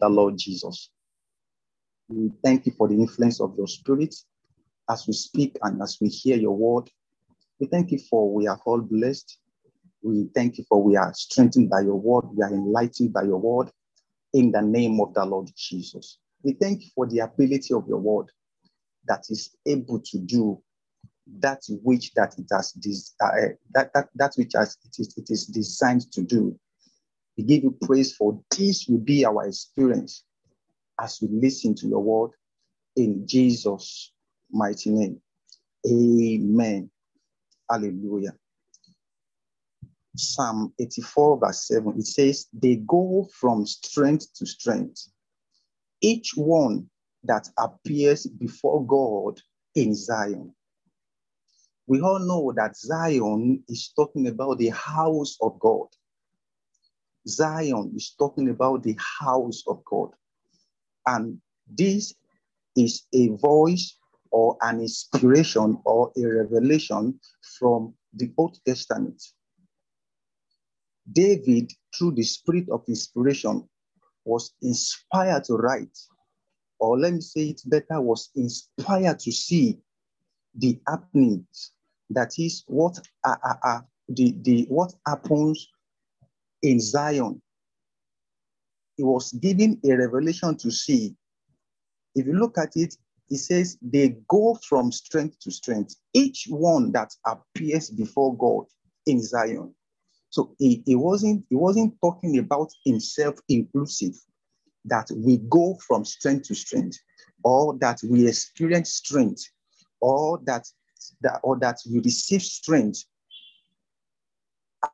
the Lord Jesus. We thank you for the influence of your spirit as we speak and as we hear your word. We thank you for we are all blessed. We thank you for we are strengthened by your word. We are enlightened by your word in the name of the Lord Jesus. We thank you for the ability of your word that is able to do that which that it has des- uh, that, that that which has it is it is designed to do. We give you praise for this will be our experience as we listen to your word in Jesus' mighty name. Amen. Hallelujah. Psalm 84, verse 7, it says, They go from strength to strength. Each one that appears before God in Zion. We all know that Zion is talking about the house of God. Zion is talking about the house of God. And this is a voice or an inspiration or a revelation from the Old Testament. David, through the spirit of inspiration, was inspired to write, or let me say it better, was inspired to see the happenings. That is what uh, uh, uh, the, the what happens in Zion. He was given a revelation to see. If you look at it, he says they go from strength to strength. Each one that appears before God in Zion. So he, he wasn't he wasn't talking about himself inclusive, that we go from strength to strength, or that we experience strength, or that, that or that we receive strength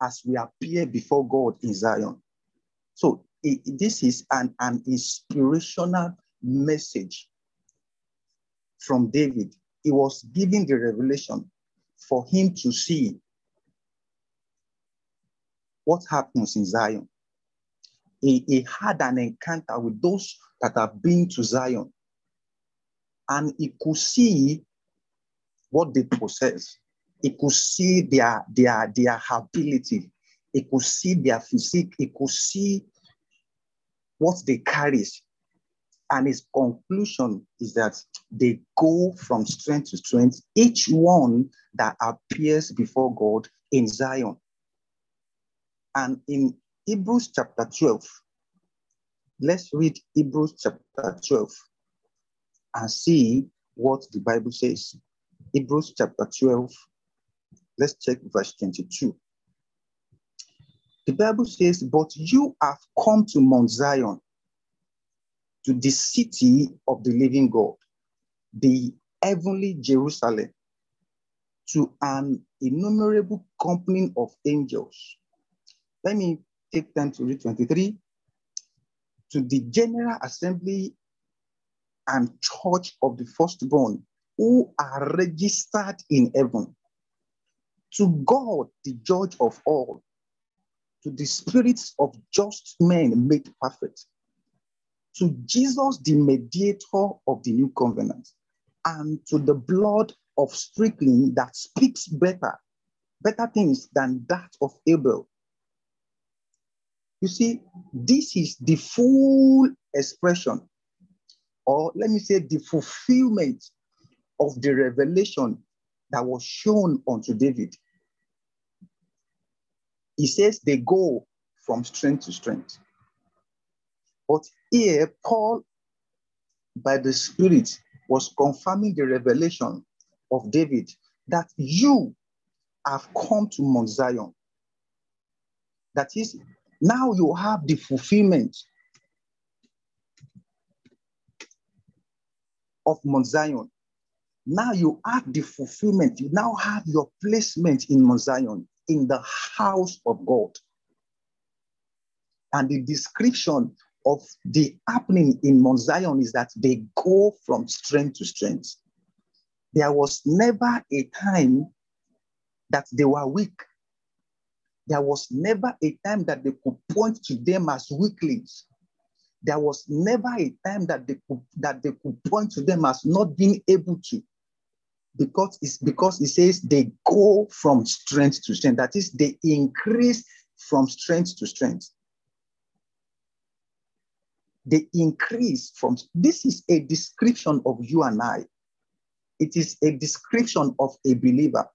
as we appear before God in Zion. So it, this is an, an inspirational message from David. He was giving the revelation for him to see what happens in Zion. He, he had an encounter with those that have been to Zion, and he could see what they possess. He could see their, their, their ability. He could see their physique. He could see what they carry. And his conclusion is that they go from strength to strength, each one that appears before God in Zion. And in Hebrews chapter 12, let's read Hebrews chapter 12 and see what the Bible says. Hebrews chapter 12, let's check verse 22. The Bible says, But you have come to Mount Zion, to the city of the living God, the heavenly Jerusalem, to an innumerable company of angels. Let me take time to read 23. To the general assembly and church of the firstborn who are registered in heaven. To God, the judge of all, to the spirits of just men made perfect, to Jesus, the mediator of the new covenant, and to the blood of sprinkling that speaks better, better things than that of Abel. You see, this is the full expression, or let me say, the fulfillment of the revelation that was shown unto David. He says they go from strength to strength. But here, Paul, by the Spirit, was confirming the revelation of David that you have come to Mount Zion. That is, now you have the fulfillment of Mount Zion. Now you have the fulfillment. You now have your placement in Mount Zion, in the house of God. And the description of the happening in Mount Zion is that they go from strength to strength. There was never a time that they were weak. There was never a time that they could point to them as weaklings. There was never a time that they could, that they could point to them as not being able to. Because it's because it says they go from strength to strength. That is, they increase from strength to strength. they increase from this is a description of you and I. It is a description of a believer.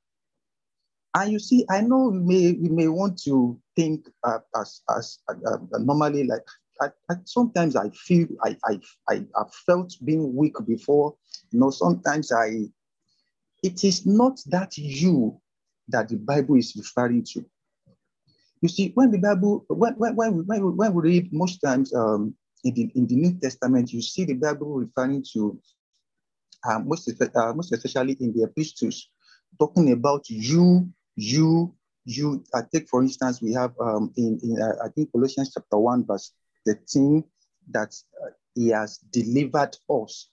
And you see, I know we may we may want to think uh, as as uh, normally like I, I, sometimes I feel I, I I have felt being weak before. You know, sometimes I. It is not that you that the Bible is referring to. You see, when the Bible when when when, when, we read most times um, in the in the New Testament, you see the Bible referring to uh, most uh, most especially in the epistles, talking about you you you I take for instance we have um, in, in uh, I think Colossians chapter 1 verse 13 that uh, he has delivered us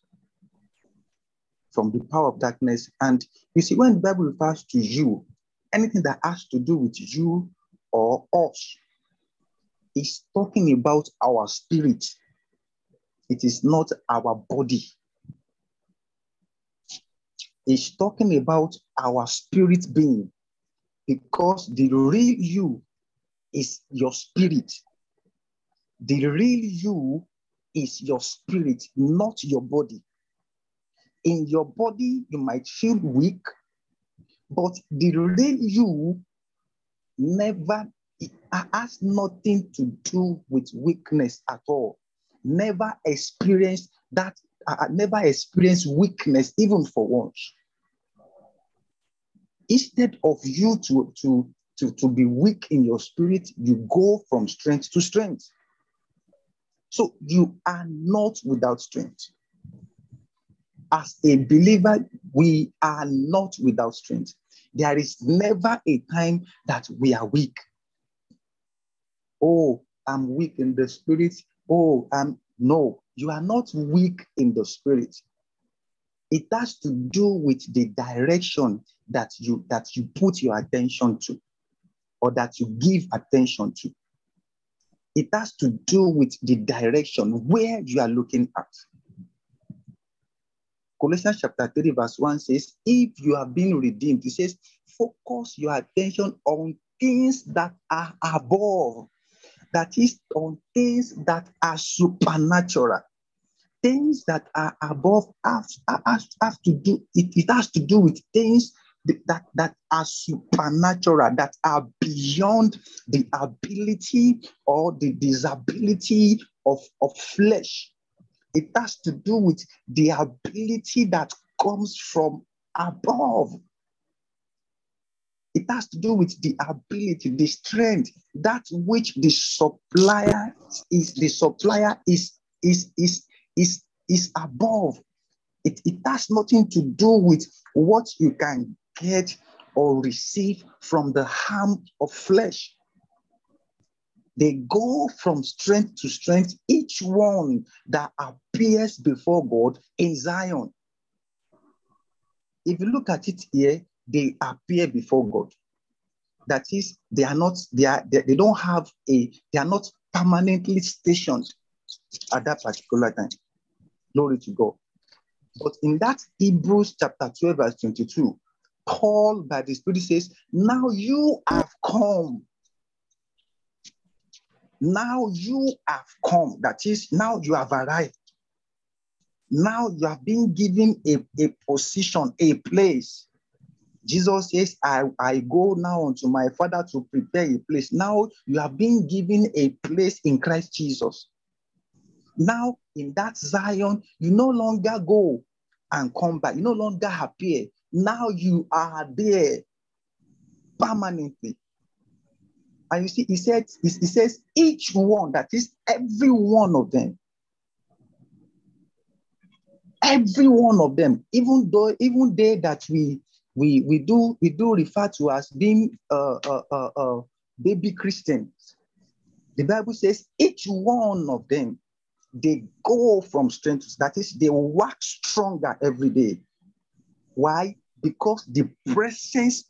from the power of darkness and you see when the Bible refers to you anything that has to do with you or us is talking about our spirit it is not our body it's talking about our spirit being because the real you is your spirit. The real you is your spirit, not your body. In your body, you might feel weak, but the real you never has nothing to do with weakness at all. Never experience that, uh, never experience weakness even for once instead of you to, to, to, to be weak in your spirit, you go from strength to strength. So you are not without strength. As a believer, we are not without strength. There is never a time that we are weak. Oh, I'm weak in the spirit. Oh, I'm no, you are not weak in the spirit. It has to do with the direction that you that you put your attention to or that you give attention to. It has to do with the direction where you are looking at. Colossians chapter 3, verse 1 says, If you have been redeemed, it says, focus your attention on things that are above, that is, on things that are supernatural things that are above us has, has to do it, it has to do with things that, that are supernatural, that are beyond the ability or the disability of, of flesh. It has to do with the ability that comes from above. It has to do with the ability, the strength, that which the supplier is, the supplier is, is, is, is, is above. It, it has nothing to do with what you can get or receive from the harm of flesh. They go from strength to strength, each one that appears before God in Zion. If you look at it here, they appear before God. That is, they are not, they are they, don't have a, they are not permanently stationed at that particular time. Glory to God. But in that Hebrews chapter 12, verse 22, Paul, by the Spirit, says, Now you have come. Now you have come. That is, now you have arrived. Now you have been given a, a position, a place. Jesus says, I, I go now unto my Father to prepare a place. Now you have been given a place in Christ Jesus. Now, in that Zion, you no longer go and come back. You no longer appear. Now you are there permanently. And you see, he said, he says, each one, that is every one of them, every one of them, even though, even they that we we we do we do refer to as being uh, uh, uh, uh baby Christians. The Bible says each one of them they go from strength to that is they work stronger every day. Why? Because the presence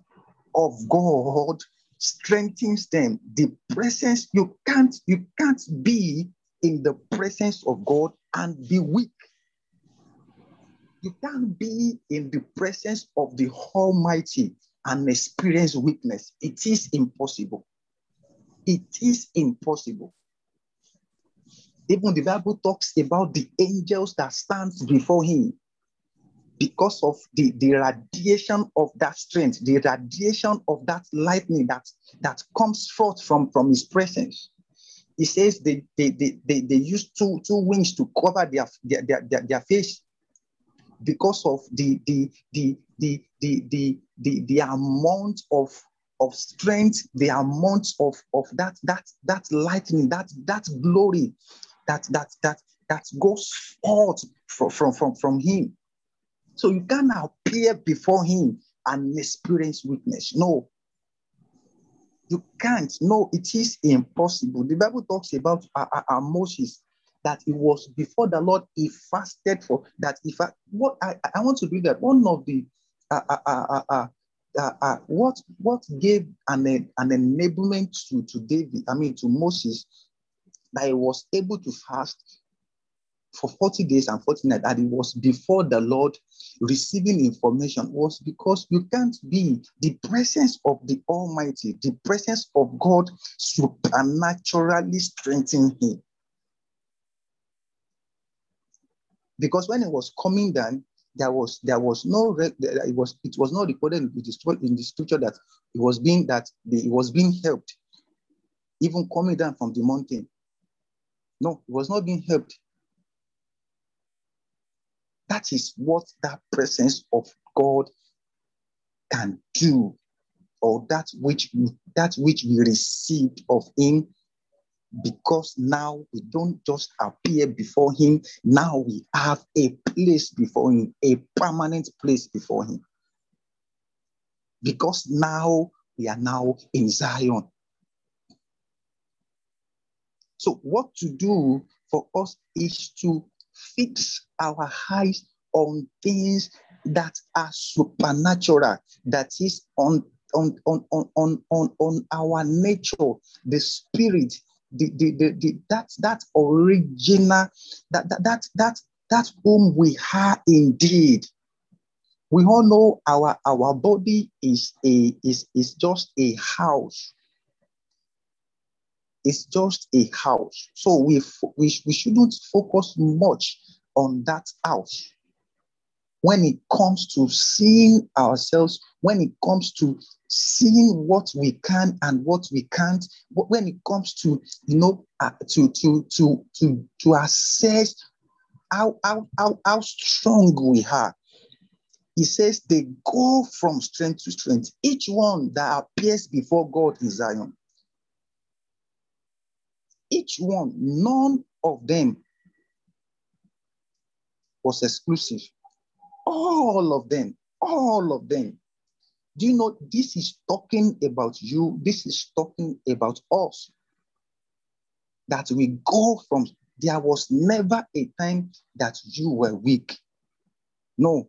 of God strengthens them. The presence you can't you can't be in the presence of God and be weak. You can't be in the presence of the Almighty and experience weakness. It is impossible. It is impossible. Even the Bible talks about the angels that stands before him because of the, the radiation of that strength, the radiation of that lightning that, that comes forth from, from his presence. He says they, they, they, they, they use two, two wings to cover their, their, their, their face because of the, the, the, the, the, the, the, the amount of, of strength, the amount of, of that, that, that lightning, that, that glory that, that, that, that goes forth from, from, from, from him. So you can't appear before him and experience weakness. No. You can't. No, it is impossible. The Bible talks about uh, uh, uh, Moses that it was before the Lord he fasted for that. If I what I, I want to do that, one of the uh, uh, uh, uh, uh, uh, what what gave an an enablement to, to David, I mean to Moses, that he was able to fast for 40 days and 40 nights, that it was before the Lord receiving information, was because you can't be the presence of the Almighty, the presence of God supernaturally strengthening him. Because when it was coming down, there was there was no it was it was not recorded in the, in the scripture that it was being that it was being helped, even coming down from the mountain. No, it was not being helped. That is what that presence of God can do, or that which that which we received of Him, because now we don't just appear before Him. Now we have a place before Him, a permanent place before Him. Because now we are now in Zion. So, what to do for us is to fix our eyes on things that are supernatural, that is on on on on on on, our nature, the spirit, the, the, the, the that that original that that that that that whom we are indeed. We all know our our body is a is is just a house it's just a house. So we, we, we shouldn't focus much on that house when it comes to seeing ourselves, when it comes to seeing what we can and what we can't, when it comes to you know uh, to to to to to assess how, how how how strong we are. He says they go from strength to strength. Each one that appears before God in Zion each one, none of them was exclusive. All of them, all of them. Do you know this is talking about you? This is talking about us. That we go from, there was never a time that you were weak. No.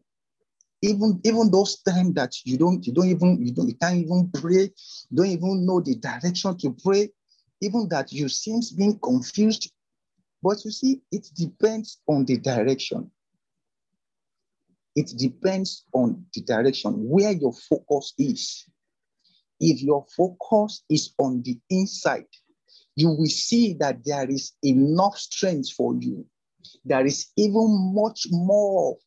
Even, even those times that you don't, you don't even, you don't, you can't even pray, don't even know the direction to pray, even that you seems being confused. But you see, it depends on the direction. It depends on the direction where your focus is. If your focus is on the inside, you will see that there is enough strength for you. There is even much more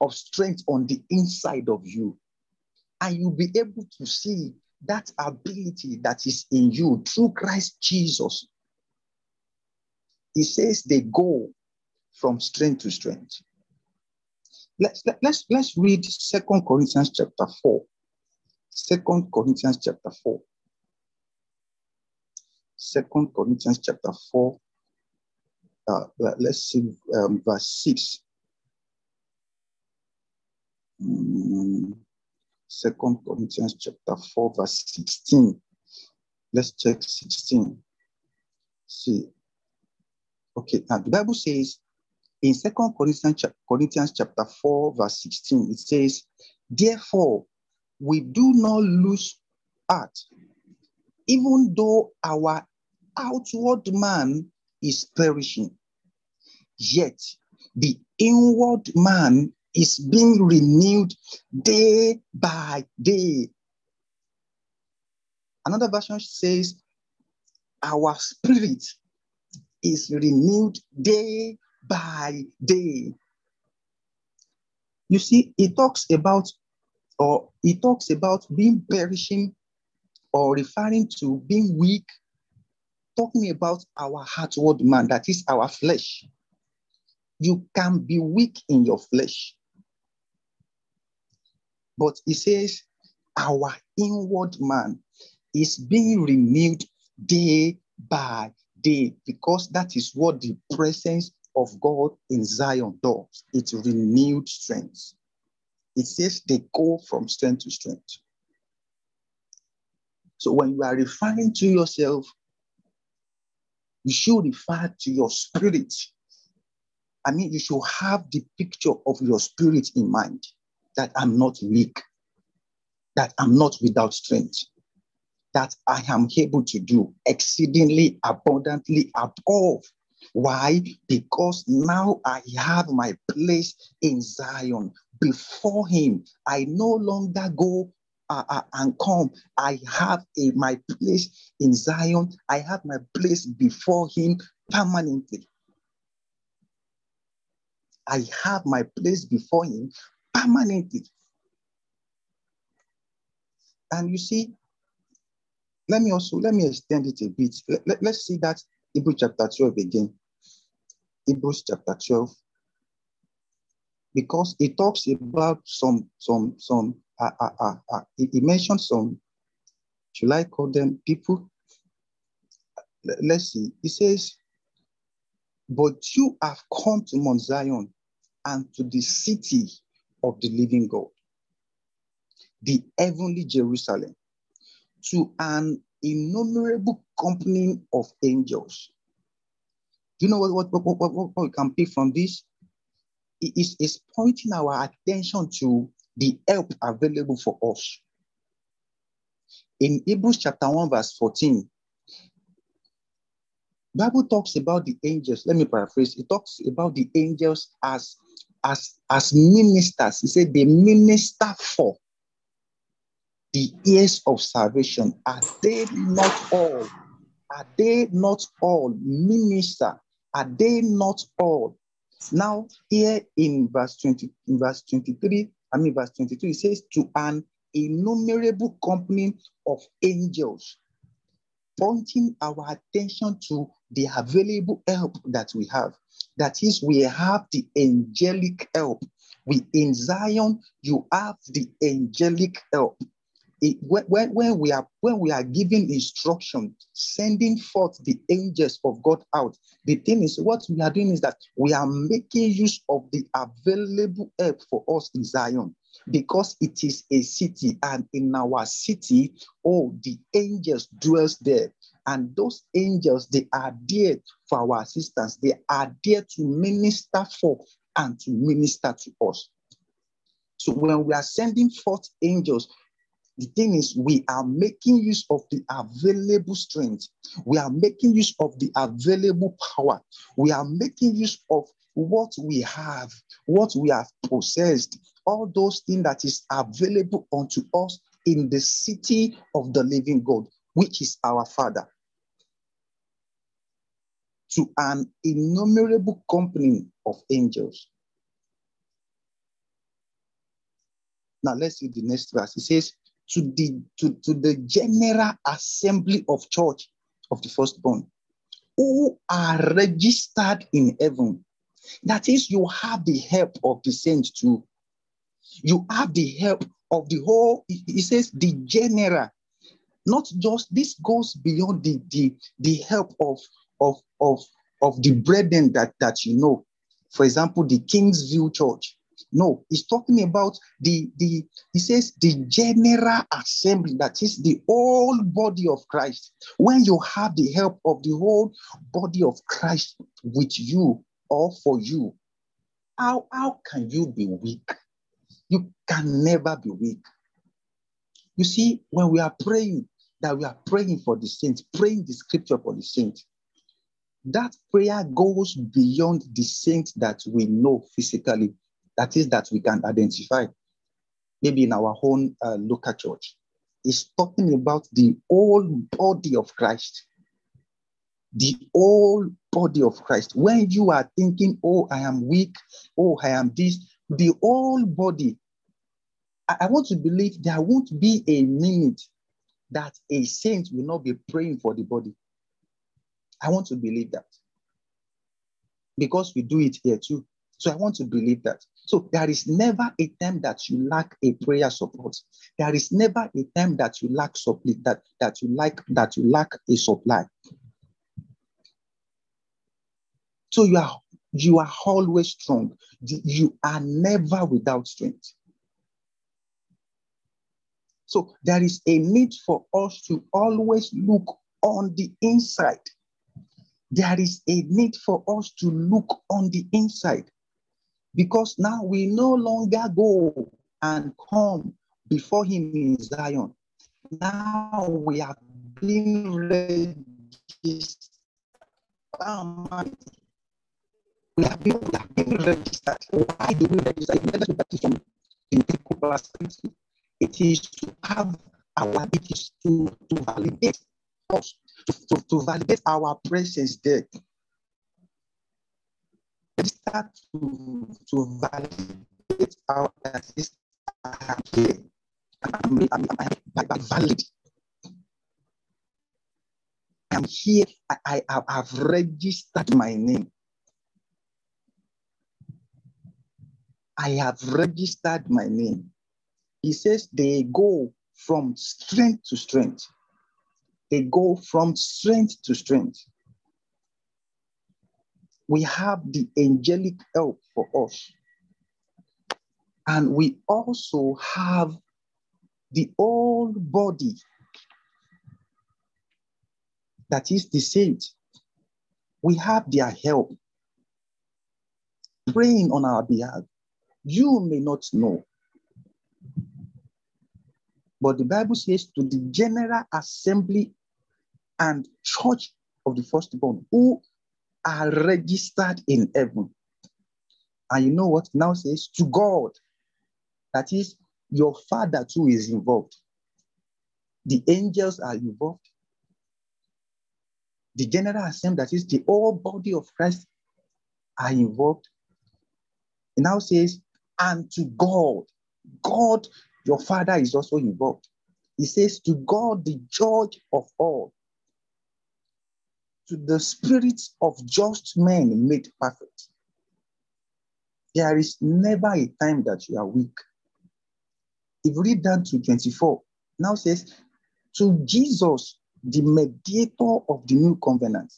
of strength on the inside of you. And you'll be able to see that ability that is in you through Christ Jesus. He says they go from strength to strength. Let's, let, let's, let's read Second Corinthians chapter 4. Second Corinthians chapter 4. Second Corinthians chapter 4. Uh, let's see um, verse 6. Mm. Second Corinthians chapter 4, verse 16. Let's check 16. See. Okay, now the Bible says in Second Corinthians, Corinthians chapter 4, verse 16, it says, Therefore, we do not lose heart, even though our outward man is perishing, yet the inward man is being renewed day by day. Another version says, Our spirit is renewed day by day. You see, it talks about, or it talks about being perishing or referring to being weak, talking about our heartward man, that is our flesh. You can be weak in your flesh. But he says, our inward man is being renewed day by day because that is what the presence of God in Zion does. It's renewed strength. It says they go from strength to strength. So when you are referring to yourself, you should refer to your spirit. I mean, you should have the picture of your spirit in mind that I'm not weak, that I'm not without strength, that I am able to do exceedingly abundantly above. Why? Because now I have my place in Zion. Before Him, I no longer go uh, uh, and come. I have a, my place in Zion. I have my place before Him permanently. I have my place before Him permanently. And you see, let me also let me extend it a bit. Let, let, let's see that Hebrews chapter 12 again. Hebrews chapter 12. Because it talks about some some some uh, uh, uh, uh, it, it mentions some should I call them people? Let's see. It says, But you have come to Mount Zion and to the city of the living God, the heavenly Jerusalem, to an innumerable company of angels. Do you know what, what, what, what, what we can pick from this? It is, is pointing our attention to the help available for us. In Hebrews chapter 1, verse 14, Bible talks about the angels. Let me paraphrase. It talks about the angels as, as, as ministers. He said they minister for the ears of salvation. Are they not all? Are they not all minister? Are they not all? Now, here in verse 20, in verse 23, I mean verse 22, it says, to an innumerable company of angels, pointing our attention to the available help that we have. That is, we have the angelic help. We in Zion, you have the angelic help it, when, when we are when we are giving instruction, sending forth the angels of God out, the thing is what we are doing is that we are making use of the available help for us in Zion because it is a city, and in our city, oh, the angels dwells there. And those angels, they are there for our assistance. They are there to minister for and to minister to us. So when we are sending forth angels, the thing is, we are making use of the available strength. We are making use of the available power. We are making use of what we have, what we have possessed, all those things that is available unto us in the city of the living God, which is our Father. To an innumerable company of angels. Now let's see the next verse. It says, to the to, to the general assembly of church of the firstborn who are registered in heaven. That is, you have the help of the saints too. You have the help of the whole, he says the general. Not just this goes beyond the, the, the help of, of, of, of the brethren that, that you know. For example, the Kingsville Church. No, he's talking about the, the he says the general assembly, that is the whole body of Christ. When you have the help of the whole body of Christ with you or for you, how, how can you be weak? You can never be weak. You see, when we are praying, that we are praying for the saints, praying the scripture for the saints, that prayer goes beyond the saints that we know physically. That is, that we can identify, maybe in our own uh, local church. It's talking about the whole body of Christ, the whole body of Christ. When you are thinking, oh, I am weak, oh, I am this, the whole body. I, want to believe there won't be a minute that a saint will not be praying for the body. I want to believe that. Because we do it here too. So I want to believe that. So there is never a time that you lack a prayer support. There is never a time that you lack supply, that, that you like that you lack a supply. So you are you are always strong. You are never without strength. So there is a need for us to always look on the inside. There is a need for us to look on the inside because now we no longer go and come before Him in Zion. Now we are being registered. We are being, we are being registered. Why do we register? It is to have our, it is to, to validate us, to, to, to validate our presence there. Start to, to validate our existence here. I'm, I'm, I'm valid. I'm here. I, I have registered my name. I have registered my name. He says they go from strength to strength. They go from strength to strength. We have the angelic help for us. And we also have the whole body that is the saint. We have their help praying on our behalf. You may not know. But the Bible says to the general assembly and church of the firstborn who are registered in heaven. And you know what now says to God, that is, your father too is involved. The angels are involved. The general assembly, that is, the whole body of Christ, are involved. It now says, and to God. God, your Father, is also involved. He says, To God, the judge of all, to the spirits of just men made perfect. There is never a time that you are weak. If you read down to 24, now says, To Jesus, the mediator of the new covenant,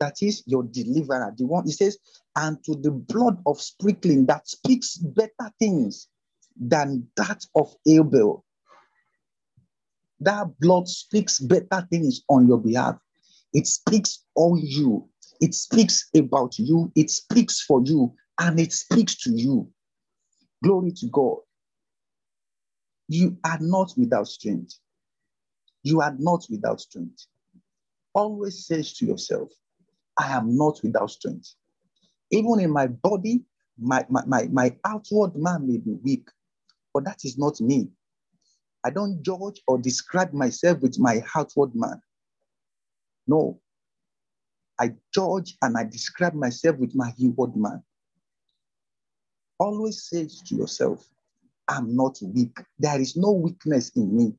that is your deliverer, the one, he says, and to the blood of sprinkling that speaks better things than that of Abel. That blood speaks better things on your behalf. It speaks on you. It speaks about you. It speaks for you. And it speaks to you. Glory to God. You are not without strength. You are not without strength. Always says to yourself, I am not without strength. Even in my body, my, my, my, my outward man may be weak, but that is not me. I don't judge or describe myself with my outward man. No. I judge and I describe myself with my inward man. Always say to yourself, I'm not weak. There is no weakness in me.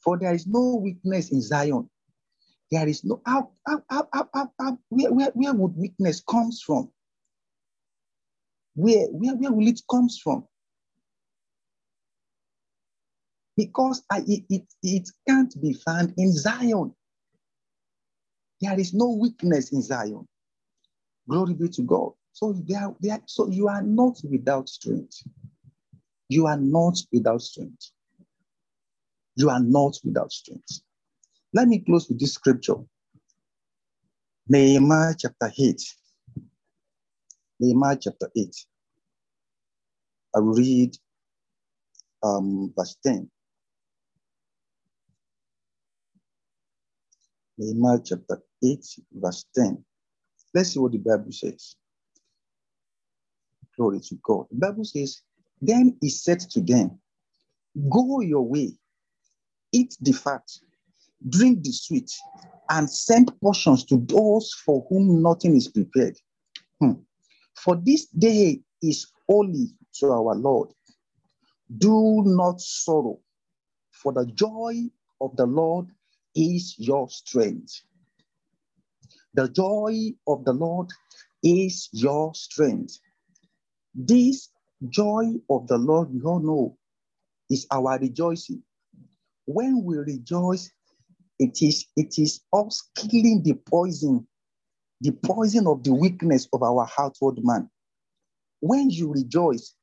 For there is no weakness in Zion. There is no how, how, how, how, how, where, where, where would weakness comes from? Where, where, where will it comes from? Because I, it, it, it can't be found in Zion. There is no weakness in Zion. Glory be to God. So, there, there, so you are not without strength. You are not without strength. You are not without strength. Let me close with this scripture. Nehemiah chapter 8. Nehemiah chapter 8. I read um, verse 10. Nehemiah chapter 8, verse 10. Let's see what the Bible says. Glory to God. The Bible says, Then he said to them, Go your way, eat the fat, drink the sweet, and send portions to those for whom nothing is prepared. Hmm. For this day is holy to our Lord. Do not sorrow, for the joy of the Lord is your strength. The joy of the Lord is your strength. This joy of the Lord, we all know, is our rejoicing. When we rejoice, it is it is us killing the poison, the poison of the weakness of our outward man. When you rejoice,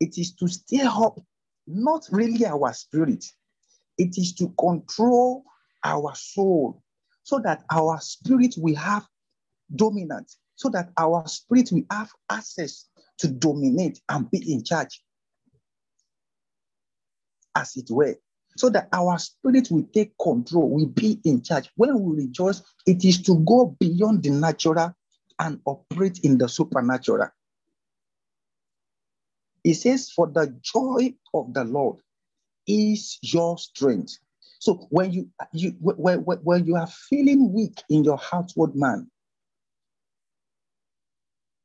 it is to stir up not really our spirit, it is to control our soul so that our spirit will have dominant, so that our spirit will have access to dominate and be in charge, as it were, so that our spirit will take control, will be in charge. When we rejoice, it is to go beyond the natural and operate in the supernatural. It says, For the joy of the Lord is your strength. So when you, you when, when you are feeling weak in your outward man,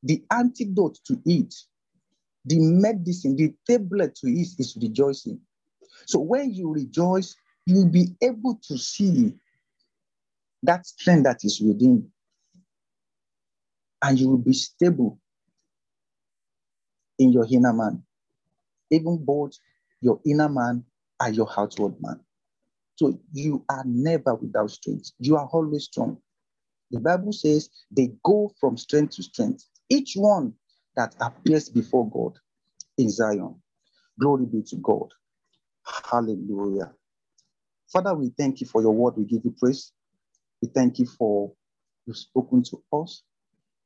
the antidote to it, the medicine, the tablet to it is rejoicing. So when you rejoice, you'll be able to see that strength that is within. And you will be stable in your inner man, even both your inner man and your outward man. So you are never without strength. You are always strong. The Bible says they go from strength to strength each one that appears before God in Zion. Glory be to God. Hallelujah. Father, we thank you for your word. We give you praise. We thank you for you've spoken to us.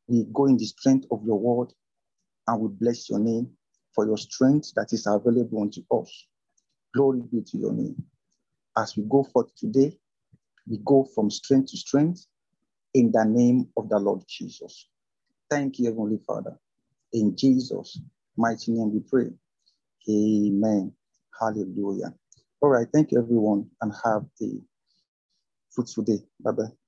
We go in the strength of your word and we bless your name for your strength that is available unto us. Glory be to your name. As we go forth today, we go from strength to strength in the name of the Lord Jesus. Thank you, Heavenly Father. In Jesus' mighty name we pray. Amen. Hallelujah. All right. Thank you, everyone, and have a fruitful day. Bye bye.